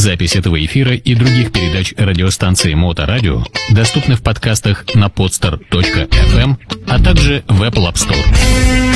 Запись этого эфира и других передач радиостанции Моторадио доступны в подкастах на podster.fm, а также в Apple App Store.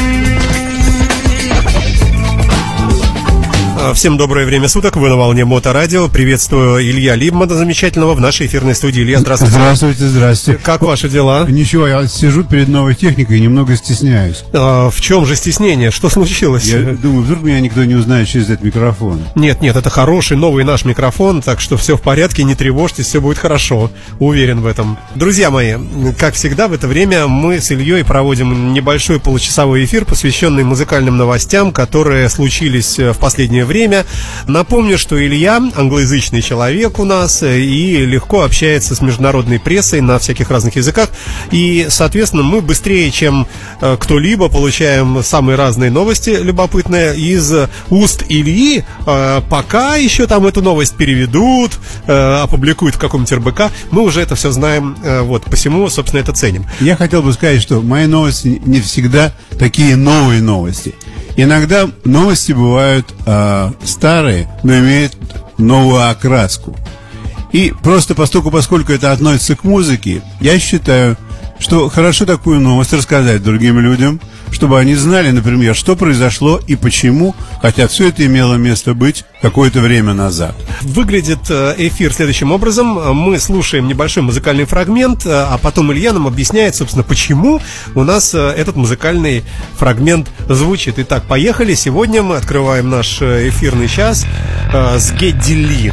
Всем доброе время суток, вы на волне Моторадио. Приветствую Илья Либмана, замечательного, в нашей эфирной студии. Илья, здравствуйте. Здравствуйте, здравствуйте. Как ваши дела? Ничего, я сижу перед новой техникой и немного стесняюсь. А, в чем же стеснение? Что случилось? Я думаю, вдруг меня никто не узнает через этот микрофон. Нет, нет, это хороший новый наш микрофон, так что все в порядке, не тревожьтесь, все будет хорошо. Уверен в этом. Друзья мои, как всегда в это время мы с Ильей проводим небольшой получасовой эфир, посвященный музыкальным новостям, которые случились в последнее время время. Напомню, что Илья англоязычный человек у нас э, и легко общается с международной прессой на всяких разных языках. И, соответственно, мы быстрее, чем э, кто-либо, получаем самые разные новости любопытные из уст Ильи. Э, пока еще там эту новость переведут, опубликуют в каком-нибудь РБК, мы уже это все знаем. Вот, посему, собственно, это ценим. Я хотел бы сказать, что мои новости не всегда такие новые новости. Иногда новости бывают э, старые, но имеют новую окраску. И просто поскольку, поскольку это относится к музыке, я считаю, что хорошо такую новость рассказать другим людям, чтобы они знали, например, что произошло и почему, хотя все это имело место быть какое-то время назад. Выглядит э, эфир следующим образом. Мы слушаем небольшой музыкальный фрагмент, э, а потом Илья нам объясняет, собственно, почему у нас э, этот музыкальный фрагмент звучит. Итак, поехали. Сегодня мы открываем наш эфирный час с Гедди Ли.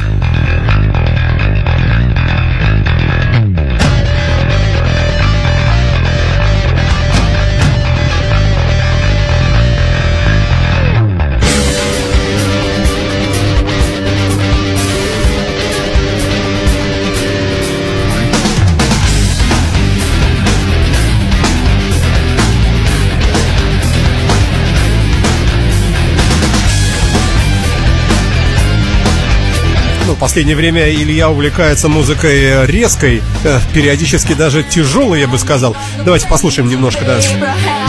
Последнее время Илья увлекается музыкой резкой, э, периодически даже тяжелой, я бы сказал. Давайте послушаем немножко, да.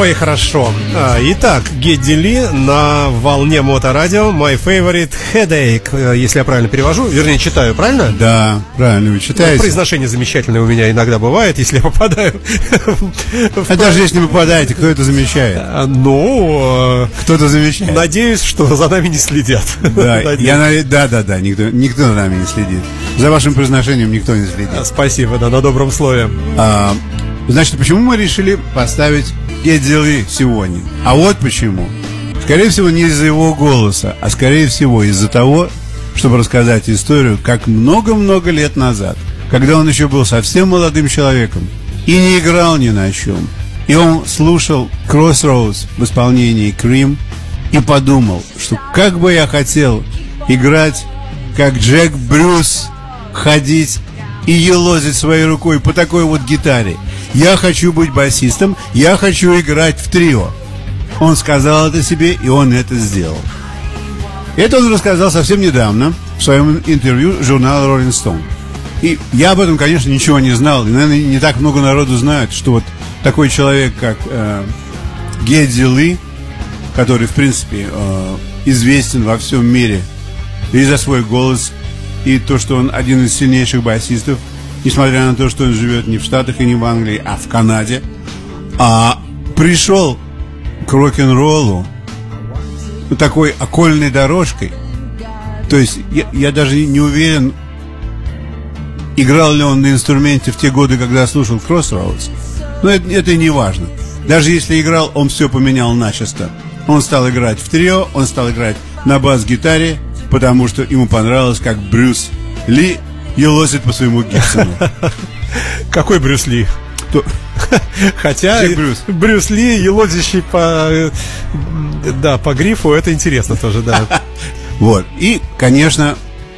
Ой, хорошо. А, итак, Гедди Ли на волне моторадио My Favorite Headache, э, если я правильно перевожу, вернее, читаю, правильно? Да, правильно вы читаете. Ну, произношение замечательное у меня иногда бывает, если я попадаю. А даже если вы попадаете, кто это замечает? А, ну, кто-то замечает. Надеюсь, что за нами не следят. Да, я, да, да, да, никто, никто за нами не следит. За вашим произношением никто не следит. Спасибо, да, на добром слове. А, значит, почему мы решили поставить Эдди сегодня. А вот почему. Скорее всего, не из-за его голоса, а скорее всего из-за того, чтобы рассказать историю, как много-много лет назад, когда он еще был совсем молодым человеком и не играл ни на чем, и он слушал Crossroads в исполнении Cream и подумал, что как бы я хотел играть, как Джек Брюс, ходить и елозить своей рукой по такой вот гитаре – я хочу быть басистом, я хочу играть в трио. Он сказал это себе, и он это сделал. Это он рассказал совсем недавно в своем интервью журнала Rolling Stone. И я об этом, конечно, ничего не знал. И, наверное, не так много народу знает, что вот такой человек, как э, Гедди Ли, который, в принципе, э, известен во всем мире и за свой голос, и то, что он один из сильнейших басистов – несмотря на то, что он живет не в Штатах и не в Англии, а в Канаде, а пришел к рок-н-роллу такой окольной дорожкой. То есть я, я даже не уверен, играл ли он на инструменте в те годы, когда слушал Crossroads. Но это, это не важно. Даже если играл, он все поменял начисто. Он стал играть в трио, он стал играть на бас-гитаре, потому что ему понравилось, как Брюс Ли елозит по своему Гибсону. Какой Брюс Ли? То- Хотя Чек Брюс. Брюс Ли, елозящий по, э, да, по грифу, это интересно тоже, да. Вот. И, конечно,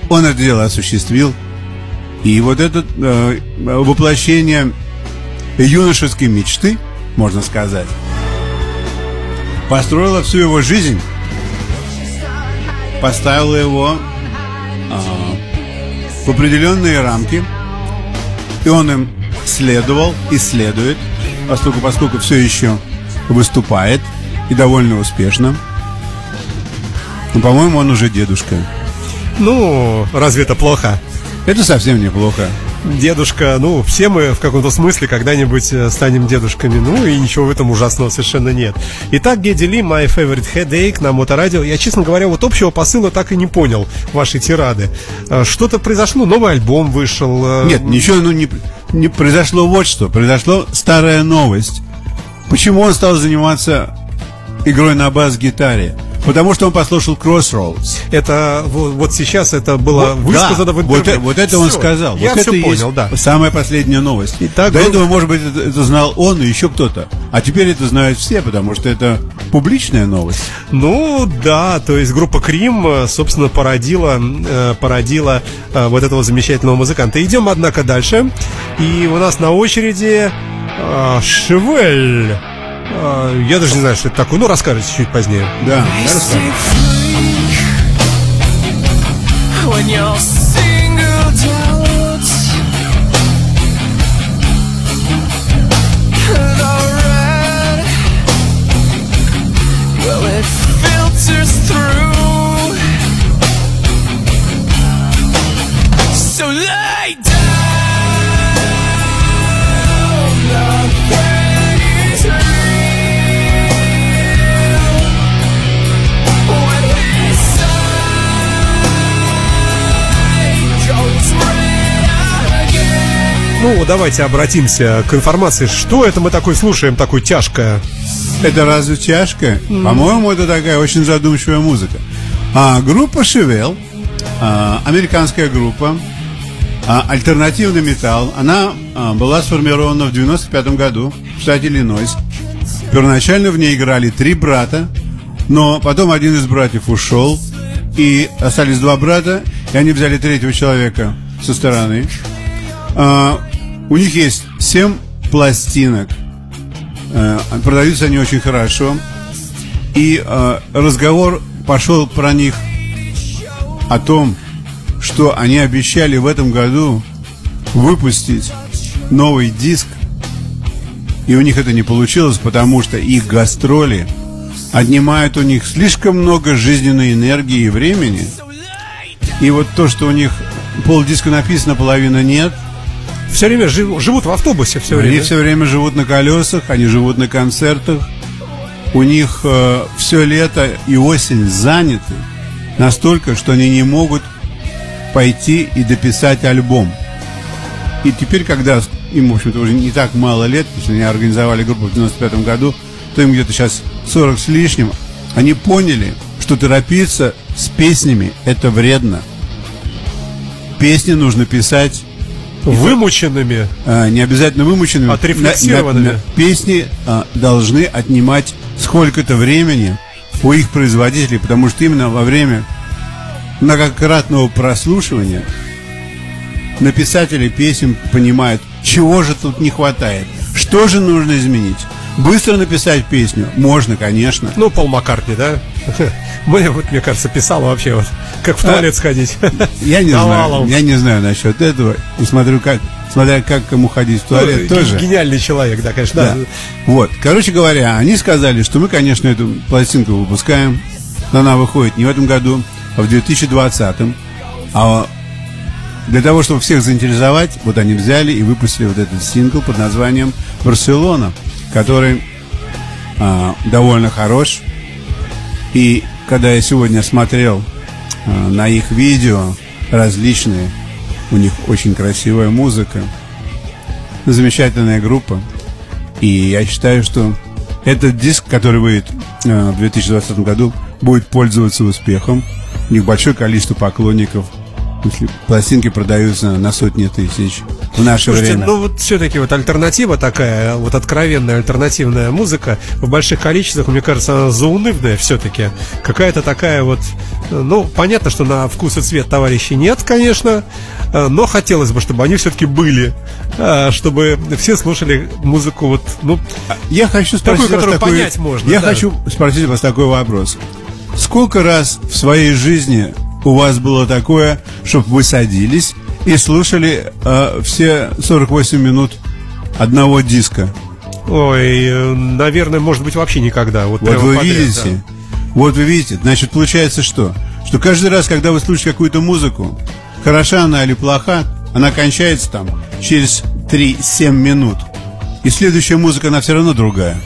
он это дело осуществил. И вот это э, воплощение юношеской мечты, можно сказать, построило всю его жизнь, поставило его а, в определенные рамки, и он им следовал и следует, поскольку, поскольку все еще выступает и довольно успешно. Ну, по-моему, он уже дедушка. Ну, разве это плохо? Это совсем неплохо. Дедушка, ну, все мы в каком-то смысле когда-нибудь э, станем дедушками, ну, и ничего в этом ужасного совершенно нет. Итак, Геди Ли, My Favorite Headache на Моторадио. Я, честно говоря, вот общего посыла так и не понял вашей тирады. Э, Что-то произошло, новый альбом вышел. э, Нет, ничего ну, не, не произошло вот что. Произошла старая новость. Почему он стал заниматься игрой на бас-гитаре? Потому что он послушал Crossroads. Это вот, вот сейчас это было высказано Да, в вот, интервью. э- вот это он Всё, сказал. Я вот все это понял, да. Самая последняя новость. Итак, До группа- этого, может быть, это, это знал он и еще кто-то. А теперь это знают все, потому что это публичная новость. Ну да, то есть группа Крим, э, собственно, породила, э, породила вот этого замечательного музыканта. Идем, однако, дальше. И у нас на очереди Шевель. Э, Я даже не знаю, что это такое. Ну, расскажете чуть позднее. Да, я расскажу. Ну, давайте обратимся к информации. Что это мы такое слушаем, такое тяжкое? Это разве тяжко? По-моему, это такая очень задумчивая музыка. А, группа Шевел, а, американская группа, а, альтернативный металл. Она а, была сформирована в 95 году в штате Иллинойс. Первоначально в ней играли три брата, но потом один из братьев ушел, и остались два брата, и они взяли третьего человека со стороны. А, у них есть семь пластинок. Э, продаются они очень хорошо. И э, разговор пошел про них о том, что они обещали в этом году выпустить новый диск. И у них это не получилось, потому что их гастроли отнимают у них слишком много жизненной энергии и времени. И вот то, что у них полдиска написано, половина нет, Все время жив- живут в автобусе все они время. все время живут на колесах, они живут на концертах. У них все лето и осень заняты настолько, что они не могут пойти и дописать альбом. И теперь, когда им, в общем-то, уже не так мало лет, потому что они организовали группу в 95 году, то им где-то сейчас 40 с лишним, они поняли, что торопиться с песнями – это вредно. Песни нужно писать Вымученными. а, не обязательно вымученными. Отрефлексированными. На- на- на- песни а, должны отнимать сколько-то времени у их производителей, потому что именно во время многократного прослушивания написатели песен понимают, чего же тут не хватает, что же нужно изменить. Быстро написать песню можно, конечно. Ну, Пол Маккартни, да? Мне, вот, мне кажется, писал вообще вот, как в туалет сходить. Я не Навалом. знаю, я не знаю насчет этого. И смотрю, как, смотря как кому ходить в туалет, Ну, тоже. Гениальный человек, да, конечно. Да. да. Вот. Короче говоря, они сказали, что мы, конечно, эту пластинку выпускаем. Но она выходит не в этом году, а в 2020. А для того, чтобы всех заинтересовать, вот они взяли и выпустили вот этот сингл под названием «Барселона», который а, довольно хорош. И когда я сегодня смотрел а, на их видео различные, у них очень красивая музыка, замечательная группа. И я считаю, что этот диск, который выйдет э, в 2020 году, будет пользоваться успехом. У них большое количество поклонников. Пластинки продаются на сотни тысяч в наше Слушайте, время. ну вот все-таки вот альтернатива такая, вот откровенная альтернативная музыка в больших количествах, мне кажется, она заунывная все-таки. Какая-то такая вот, ну, понятно, что на вкус и цвет товарищей нет, конечно, э, но хотелось бы, чтобы они все-таки были, э, чтобы все слушали музыку вот, ну, Я хочу спросить Такую, вас которую такой- понять можно, Я да. хочу спросить вас такой вопрос. Сколько раз в своей жизни у вас было такое, чтобы вы садились и слушали э, все 48 минут одного диска? ой, э, наверное, может быть, вообще никогда. Вот, Вот вы подряд, видите, вот вы видите, значит, получается что? Что каждый раз, когда вы слушаете какую-то музыку, хороша она или плоха, она кончается там через 3-7 минут. И следующая музыка, она все равно другая.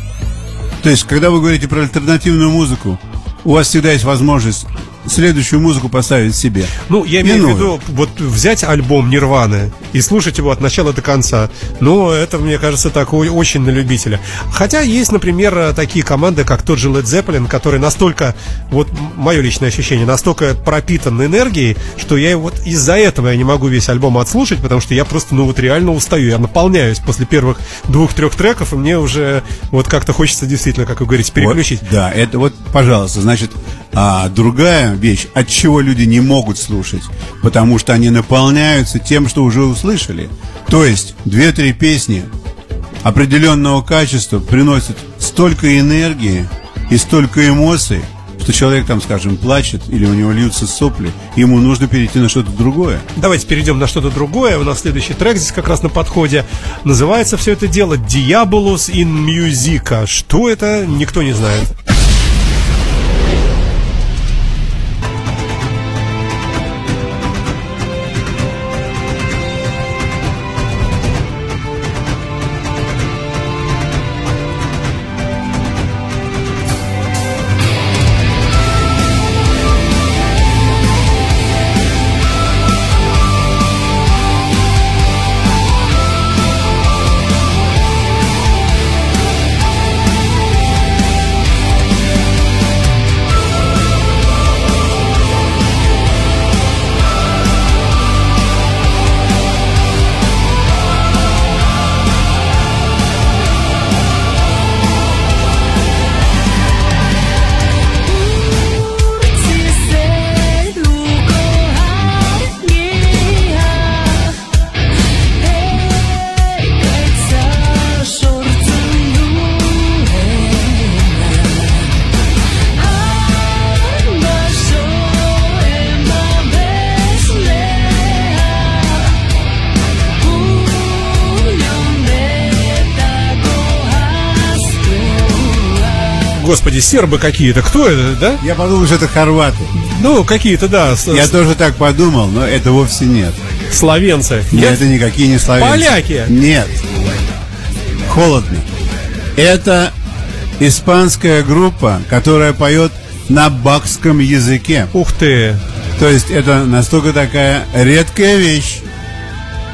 То есть, когда вы говорите про альтернативную музыку, у вас всегда есть возможность следующую музыку поставить себе. Ну, я имею в Иную. виду, вот взять альбом Нирваны и слушать его от начала до конца. Ну, это, мне кажется, такой очень на любителя. Хотя есть, например, такие команды, как тот же Led Zeppelin, который настолько, вот мое личное ощущение, настолько пропитан энергией, что я вот из-за этого я не могу весь альбом отслушать, потому что я просто, ну, вот реально устаю. Я наполняюсь после первых двух-трех треков, и мне уже вот как-то хочется действительно, как вы говорите, переключить. Вот, да, это вот, пожалуйста, значит, а, другая вещь, от чего люди не могут слушать, потому что они наполняются тем, что уже услышали. То есть, две-три песни определенного качества приносят столько энергии и столько эмоций, что человек там, скажем, плачет или у него льются сопли, ему нужно перейти на что-то другое. Давайте перейдем на что-то другое. У нас следующий трек здесь как раз на подходе. Называется все это дело Diabolus in Musica. Что это, никто не знает. Господи, сербы какие-то. Кто это, да? Я подумал, что это хорваты. Ну, какие-то, да, Я тоже так подумал, но это вовсе нет. словенцы. Нет, Нет? это никакие не славянцы. Поляки. Нет. Холодно. Это испанская группа, которая поет на бакском языке. Ух ты. То есть это настолько такая редкая вещь.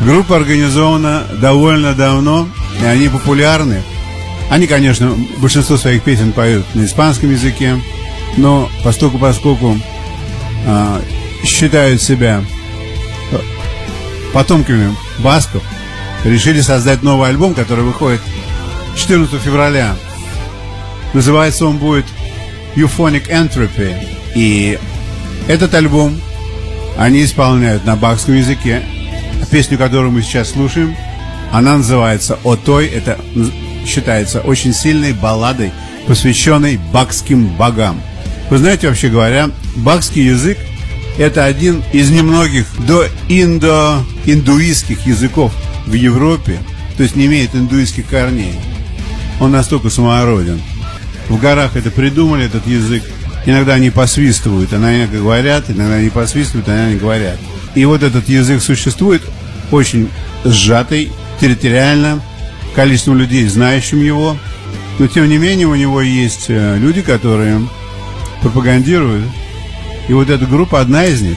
Группа организована довольно давно, и они популярны. Они, конечно, большинство своих песен поют на испанском языке, но поскольку, поскольку а, считают себя э, потомками басков, решили создать новый альбом, который выходит 14 февраля. Называется он будет Euphonic Entropy. И этот альбом они исполняют на бакском языке. Песню, которую мы сейчас слушаем, она называется «О той». Это считается очень сильной балладой, посвященной бакским богам. Вы знаете, вообще говоря, бакский язык – это один из немногих до индо индуистских языков в Европе, то есть не имеет индуистских корней. Он настолько самороден. В горах это придумали, этот язык. Иногда они посвистывают, иногда говорят, иногда они посвистывают, иногда они говорят. И вот этот язык существует очень сжатый, территориально, количеством людей, знающим его. Но тем не менее у него есть э, люди, которые пропагандируют. И вот эта группа одна из них.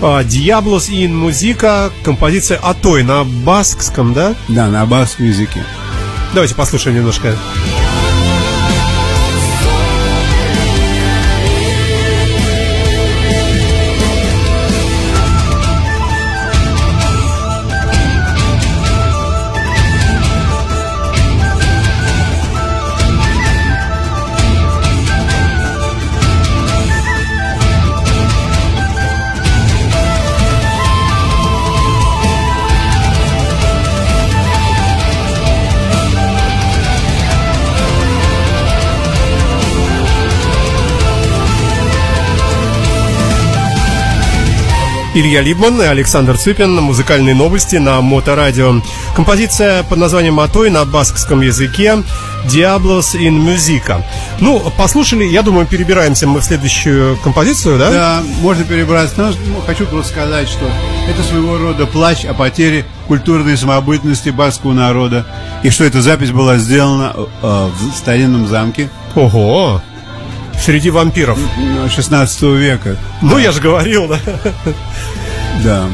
А, Diablos in Musica, композиция Атой на баскском, да? Да, на баскском языке. Давайте послушаем немножко. Илья Либман и Александр Цыпин. Музыкальные новости на Моторадио. Композиция под названием «Матой» на баскском языке «Diablos in Musica». Ну, послушали, я думаю, перебираемся мы в следующую композицию, да? Да, можно перебраться. Но хочу просто сказать, что это своего рода плач о потере культурной самобытности баскского народа. И что эта запись была сделана э, в старинном замке Ого! Среди вампиров. э, 16 века. Ну, я же говорил, да. Да.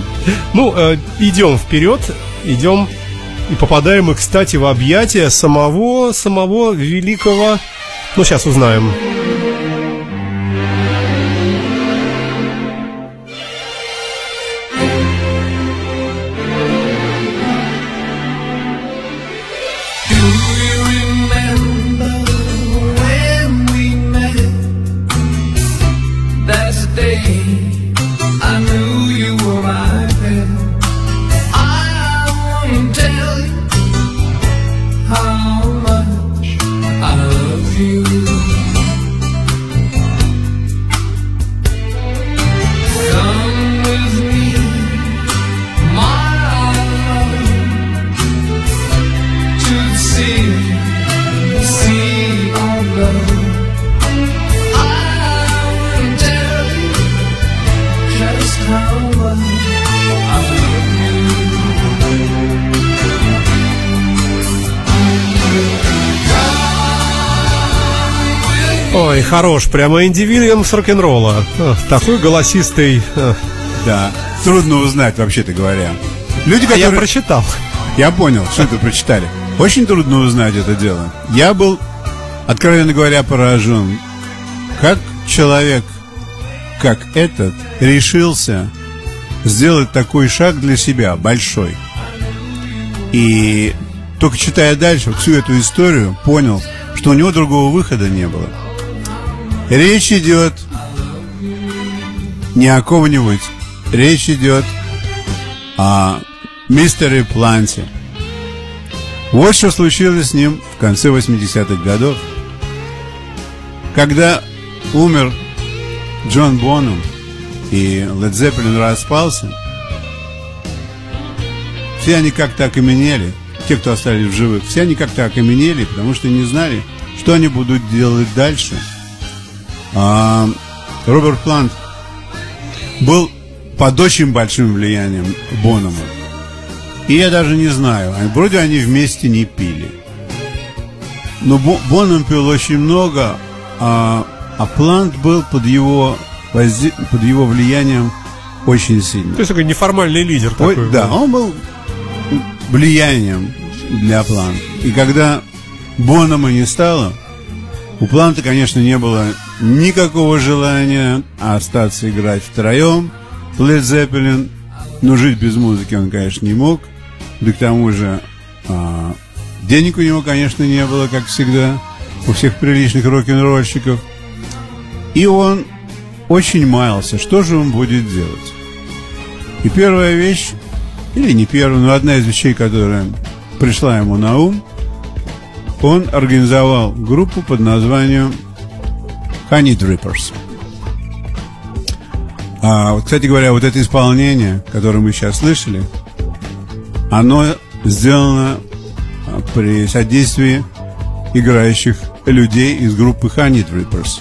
Ну, э, идем вперед, идем и попадаем мы, кстати, в объятия самого, самого великого... Ну, сейчас узнаем. Хорош, прямо Энди Вильямс рок-н-ролла. Э, Такой голосистый. э. Да. Трудно узнать, вообще-то говоря. Люди, А я которые... прочитал. Я понял, что это прочитали. Очень трудно узнать это дело. Я был, откровенно говоря, поражен. Как человек, как этот, решился сделать такой шаг для себя, большой. И только читая дальше всю эту историю, понял, что у него другого выхода не было. Речь идет не о ком-нибудь. Речь идет о мистере Планте. Вот что случилось с ним в конце 80-х годов. Когда умер Джон Боном и Led Zeppelin распался, все они как-то окаменели, те, кто остались в живых, все они как-то окаменели, потому что не знали, что они будут делать дальше. А Роберт Плант был под очень большим влиянием Бонома. И я даже не знаю, а вроде они вместе не пили. Но Бо- Боном пил очень много, а, а Плант был под его, под его влиянием очень сильно. То есть такой неформальный лидер Ой, такой. да, был. он был влиянием для Планта. И когда Бонома не стало, у Планта, конечно, не было никакого желания остаться играть втроем. Led Zeppelin, но жить без музыки он, конечно, не мог. Да к тому же а, денег у него, конечно, не было, как всегда, у всех приличных рок-н-ролльщиков. И он очень маялся, что же он будет делать. И первая вещь, или не первая, но одна из вещей, которая пришла ему на ум, он организовал группу под названием Honey Drippers. А, вот, кстати говоря, вот это исполнение, которое мы сейчас слышали, оно сделано а, при содействии играющих людей из группы Honey Drippers.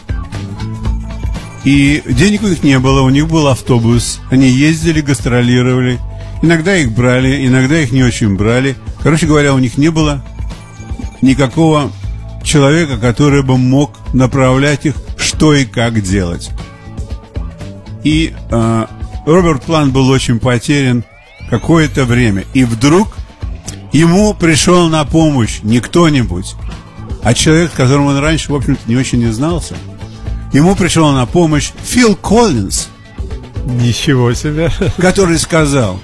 И денег у них не было, у них был автобус. Они ездили, гастролировали. Иногда их брали, иногда их не очень брали. Короче говоря, у них не было никакого человека, который бы мог направлять их, что и как делать. И э, Роберт План был очень потерян какое-то время. И вдруг ему пришел на помощь не кто-нибудь, а человек, с которым он раньше, в общем-то, не очень не знался. Ему пришел на помощь Фил Коллинз, Ничего себе. который сказал,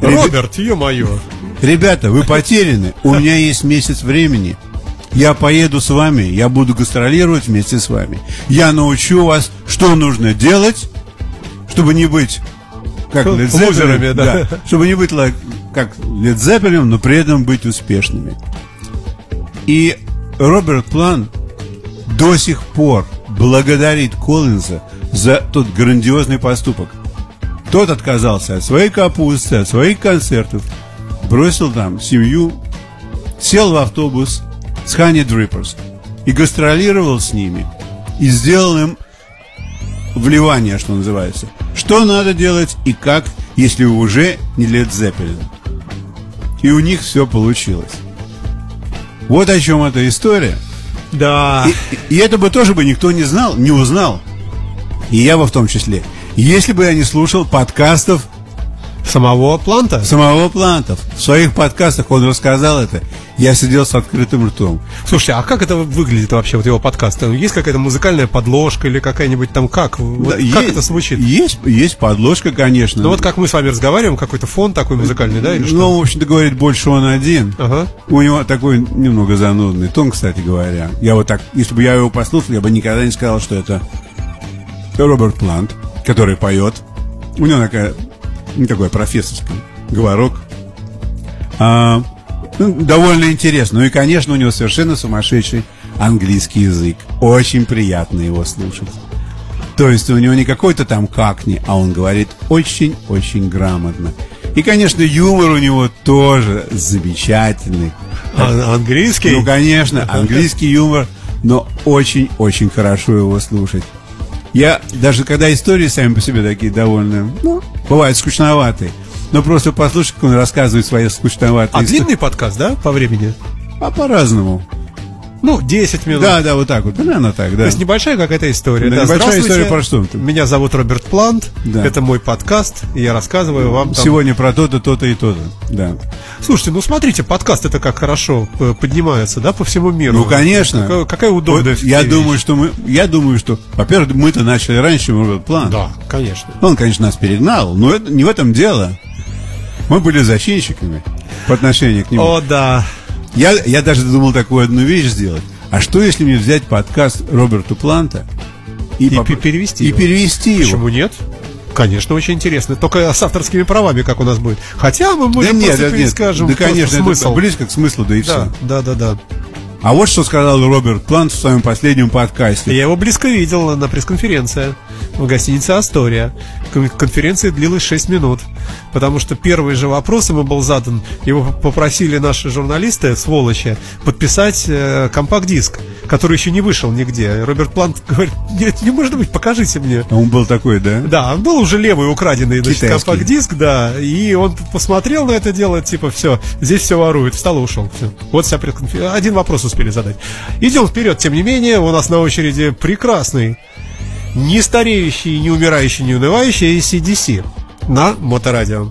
«Ребя- Роберт, ё-моё. Ребята, вы потеряны. У меня есть месяц времени. Я поеду с вами, я буду гастролировать вместе с вами. Я научу вас, что нужно делать, чтобы не быть как Zeppelin, Лузерами, да. чтобы не быть как Zeppelin, но при этом быть успешными. И Роберт План до сих пор благодарит Коллинза за тот грандиозный поступок. Тот отказался от своей капусты, от своих концертов, бросил там семью, сел в автобус с Honey Drippers и гастролировал с ними. И сделал им вливание, что называется. Что надо делать и как, если уже не Led Zeppelin. И у них все получилось. Вот о чем эта история. Да. И, и это бы тоже бы никто не знал, не узнал. И я во в том числе. Если бы я не слушал подкастов Самого Планта? самого Плантов. В своих подкастах он рассказал это. Я сидел с открытым ртом. Слушайте, а как это выглядит вообще, вот его подкаст? Есть какая-то музыкальная подложка или какая-нибудь там как? Вот Да, как это звучит? Есть, есть подложка, конечно. Ну вот как мы с вами разговариваем, какой-то фон такой музыкальный, да, или что? Ну, в общем-то, говорит, больше он один. Ага. У него такой немного занудный тон, кстати говоря. Я вот так, если бы я его послушал, я бы никогда не сказал, что это Роберт Плант, который поет. У него такая, ну, такой профессорский говорок. А, ну, довольно интересно. Ну и, конечно, у него совершенно сумасшедший английский язык. Очень приятно его слушать. То есть у него не какой-то там какни, а он говорит очень-очень грамотно. И, конечно, юмор у него тоже замечательный. А- английский? Ну, конечно, английский юмор, но очень-очень хорошо его слушать. Я даже когда истории сами по себе такие довольно, ну, бывают скучноватые. Но просто послушать, как он рассказывает свои скучноватые А истории. длинный подкаст, да, по времени? А по-разному. Ну, 10 минут. Да, да, вот так вот. Примерно так, да. То есть небольшая какая-то история. Да, Да, небольшая история про что? Меня зовут Роберт Плант. Да. Это мой подкаст. И я рассказываю вам там- Сегодня про то-то, то-то и то-то. Да. Слушайте, ну смотрите, подкаст это как хорошо э, поднимается, да, по всему миру. Ну, конечно. Какая, какая удобная Вот я вещь. думаю, что мы, я думаю, что, во-первых, мы-то начали раньше, чем Роберт План. Да, конечно. Он, конечно, нас перегнал, но это, не в этом дело. Мы были зачинщиками по отношению к нему. О, да. Я, я даже думал такую одну вещь сделать. А что, если мне взять подкаст Роберта Планта И поп- пе- перевести и его. перевести его? Почему нет? Конечно, очень интересно. Только с авторскими правами, как у нас будет. Хотя мы Да можем нет, просто да, нет. перескажем да, просто конечно, смысл. это близко к смыслу, да и Да, все. да, да, да. А вот что сказал Роберт Плант в своем последнем подкасте. Я его близко видел на пресс-конференции в гостинице «Астория». Кон- Конференция длилась 6 минут, потому что первый же вопрос ему был задан. Его попросили наши журналисты, сволочи, подписать э, компакт-диск, который еще не вышел нигде. Роберт Плант говорит, нет, не может быть, покажите мне. А Он был такой, да? Да, он был уже левый украденный значит, компакт-диск, да, и он посмотрел на это дело, типа, все, здесь все ворует, встал и ушел. Всё. Вот вся пресс-конфер- Один вопрос успели задать. Идем вперед, тем не менее, у нас на очереди прекрасный, не стареющий, не умирающий, не унывающий ACDC на Моторадио.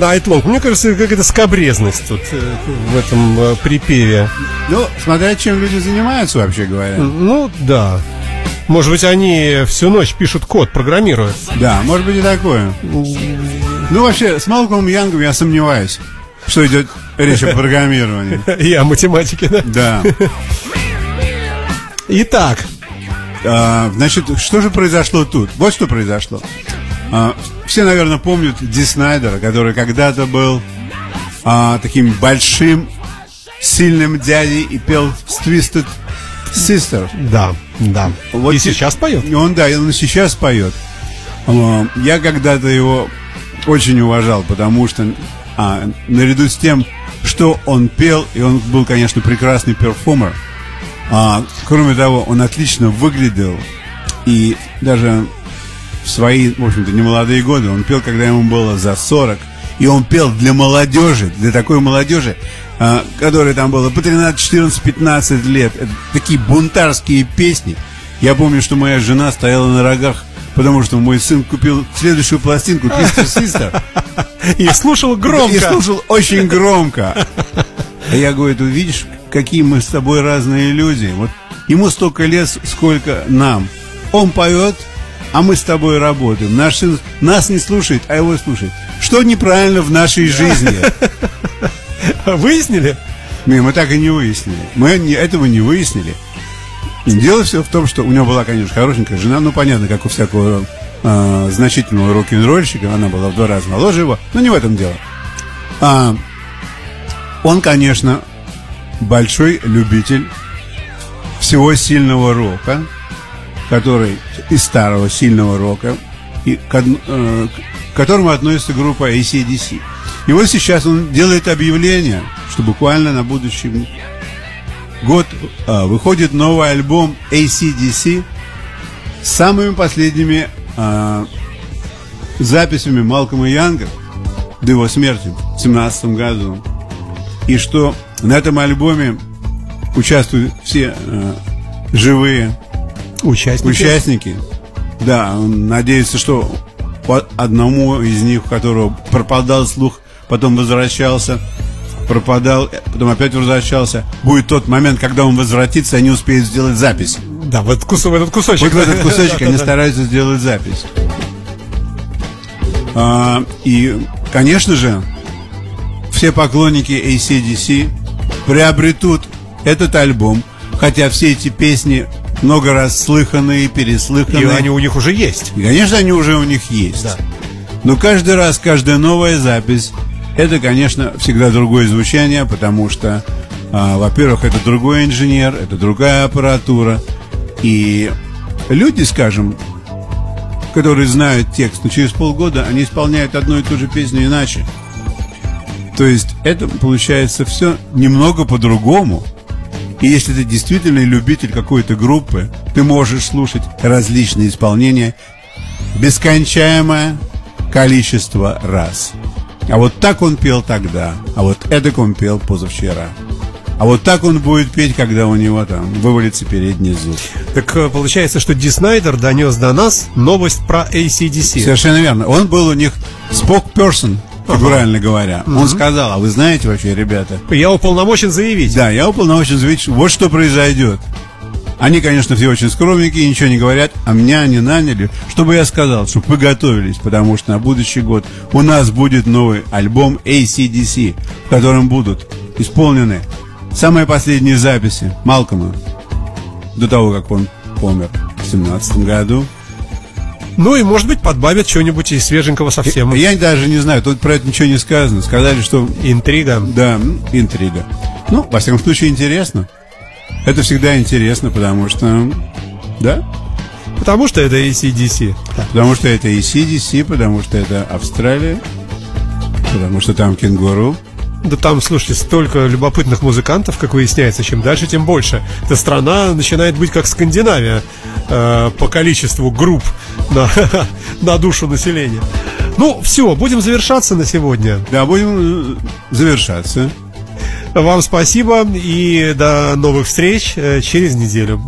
Night. Мне кажется, какая-то скобрезность тут э, в этом э, припеве. Ну, смотря чем люди занимаются, вообще говоря. Ну, да. Может быть, они всю ночь пишут код, программируют. Да, может быть и такое. Ну, вообще, с Малкомом Янгом я сомневаюсь, что идет речь о программировании. И о математике, да? Да. Итак, А, значит, что же произошло тут? Вот что произошло. А, все, наверное, помнят Ди Снайдера, который когда-то был а, таким большим, сильным дядей и пел с Twisted Sister. да, да. Вот и те- сейчас поет. Он, да, он и сейчас поет. Я когда-то его очень уважал, потому что а, наряду с тем, что он пел, и он был, конечно, прекрасный перформер, А, кроме того, он отлично выглядел. И даже в свои, в общем-то, немолодые годы он пел, когда ему было за 40. И он пел для молодежи, для такой молодежи, а, которой там было по 13, 14, 15 лет. Это такие бунтарские песни. Я помню, что моя жена стояла на рогах, потому что мой сын купил следующую пластинку Twister Sister. И слушал громко. И слушал очень громко. А я говорю, ты видишь, какие мы с тобой разные люди. Вот ему столько лет, сколько нам. Он поет, а мы с тобой работаем. Наш сын нас не слушает, а его слушает. Что неправильно в нашей жизни? Выяснили? Не, мы так и не выяснили. Мы не- этого не выяснили. Дело все в том, что у него была, конечно, хорошенькая жена, ну, понятно, как у всякого э, значительного рок-н-ролльщика, она была в два раза моложе его, но не в этом дело. А, он, конечно, большой любитель всего сильного рока, который из старого сильного рока, и к, э, к которому относится группа ACDC. И вот сейчас он делает объявление, что буквально на будущий год а, выходит новый альбом ACDC с самыми последними а, записями Малкома Янга до его смерти в 17 году. И что на этом альбоме участвуют все а, живые Участники. участники. Да, он надеется, что по одному из них, у которого пропадал слух, потом возвращался, пропадал, потом опять возвращался. Будет тот момент, когда он возвратится, они успеют сделать запись. Да, в этот, кус- в этот кусочек. Вот в этот кусочек они стараются сделать запись. А, и, конечно же, все поклонники ACDC приобретут этот альбом, хотя все эти песни много раз слыханные, И переслыханные. они у них уже есть. И, конечно, они уже у них есть. Да. Но каждый раз, каждая новая запись, это, конечно, всегда другое звучание, потому что, а, во-первых, это другой инженер, это другая аппаратура. И люди, скажем, которые знают текст, но через полгода они исполняют одну и ту же песню иначе. То есть это получается все немного по-другому. И если ты действительно любитель какой-то группы, ты можешь слушать различные исполнения бескончаемое количество раз. А вот так он пел тогда, а вот эдак он пел позавчера. А вот так он будет петь, когда у него там вывалится передний зуб. Так э, получается, что Ди Снайдер донес до нас новость про ACDC. Совершенно верно. Он был у них спокперсон, фигурально говоря. Он сказал, а вы знаете вообще, ребята, Я уполномочен заявить. Да, я уполномочен заявить, вот что произойдет. Они, конечно, все очень скромненькие, ничего не говорят, а меня они наняли, чтобы я сказал, чтобы вы готовились, потому что на будущий год у нас будет новый альбом ACDC, в котором будут исполнены самые последние записи Малкома до того, как он помер в 17 году. Ну и, может быть, подбавят что-нибудь из свеженького совсем. Я даже не знаю, тут про это ничего не сказано. Сказали, что Интрига. Да, интрига. Ну, во всяком случае, интересно. Это всегда интересно, потому что... Да? Потому что это ACDC. Потому что это и CDC, потому что это Австралия, потому что там кенгуру. Да там, слушайте, столько любопытных музыкантов, как выясняется, чем дальше, тем больше. Эта страна начинает быть как Скандинавия э, по количеству групп на, на душу населения. Ну, все, будем завершаться на сегодня. Да, будем э, завершаться. Вам спасибо и до новых встреч э, через неделю.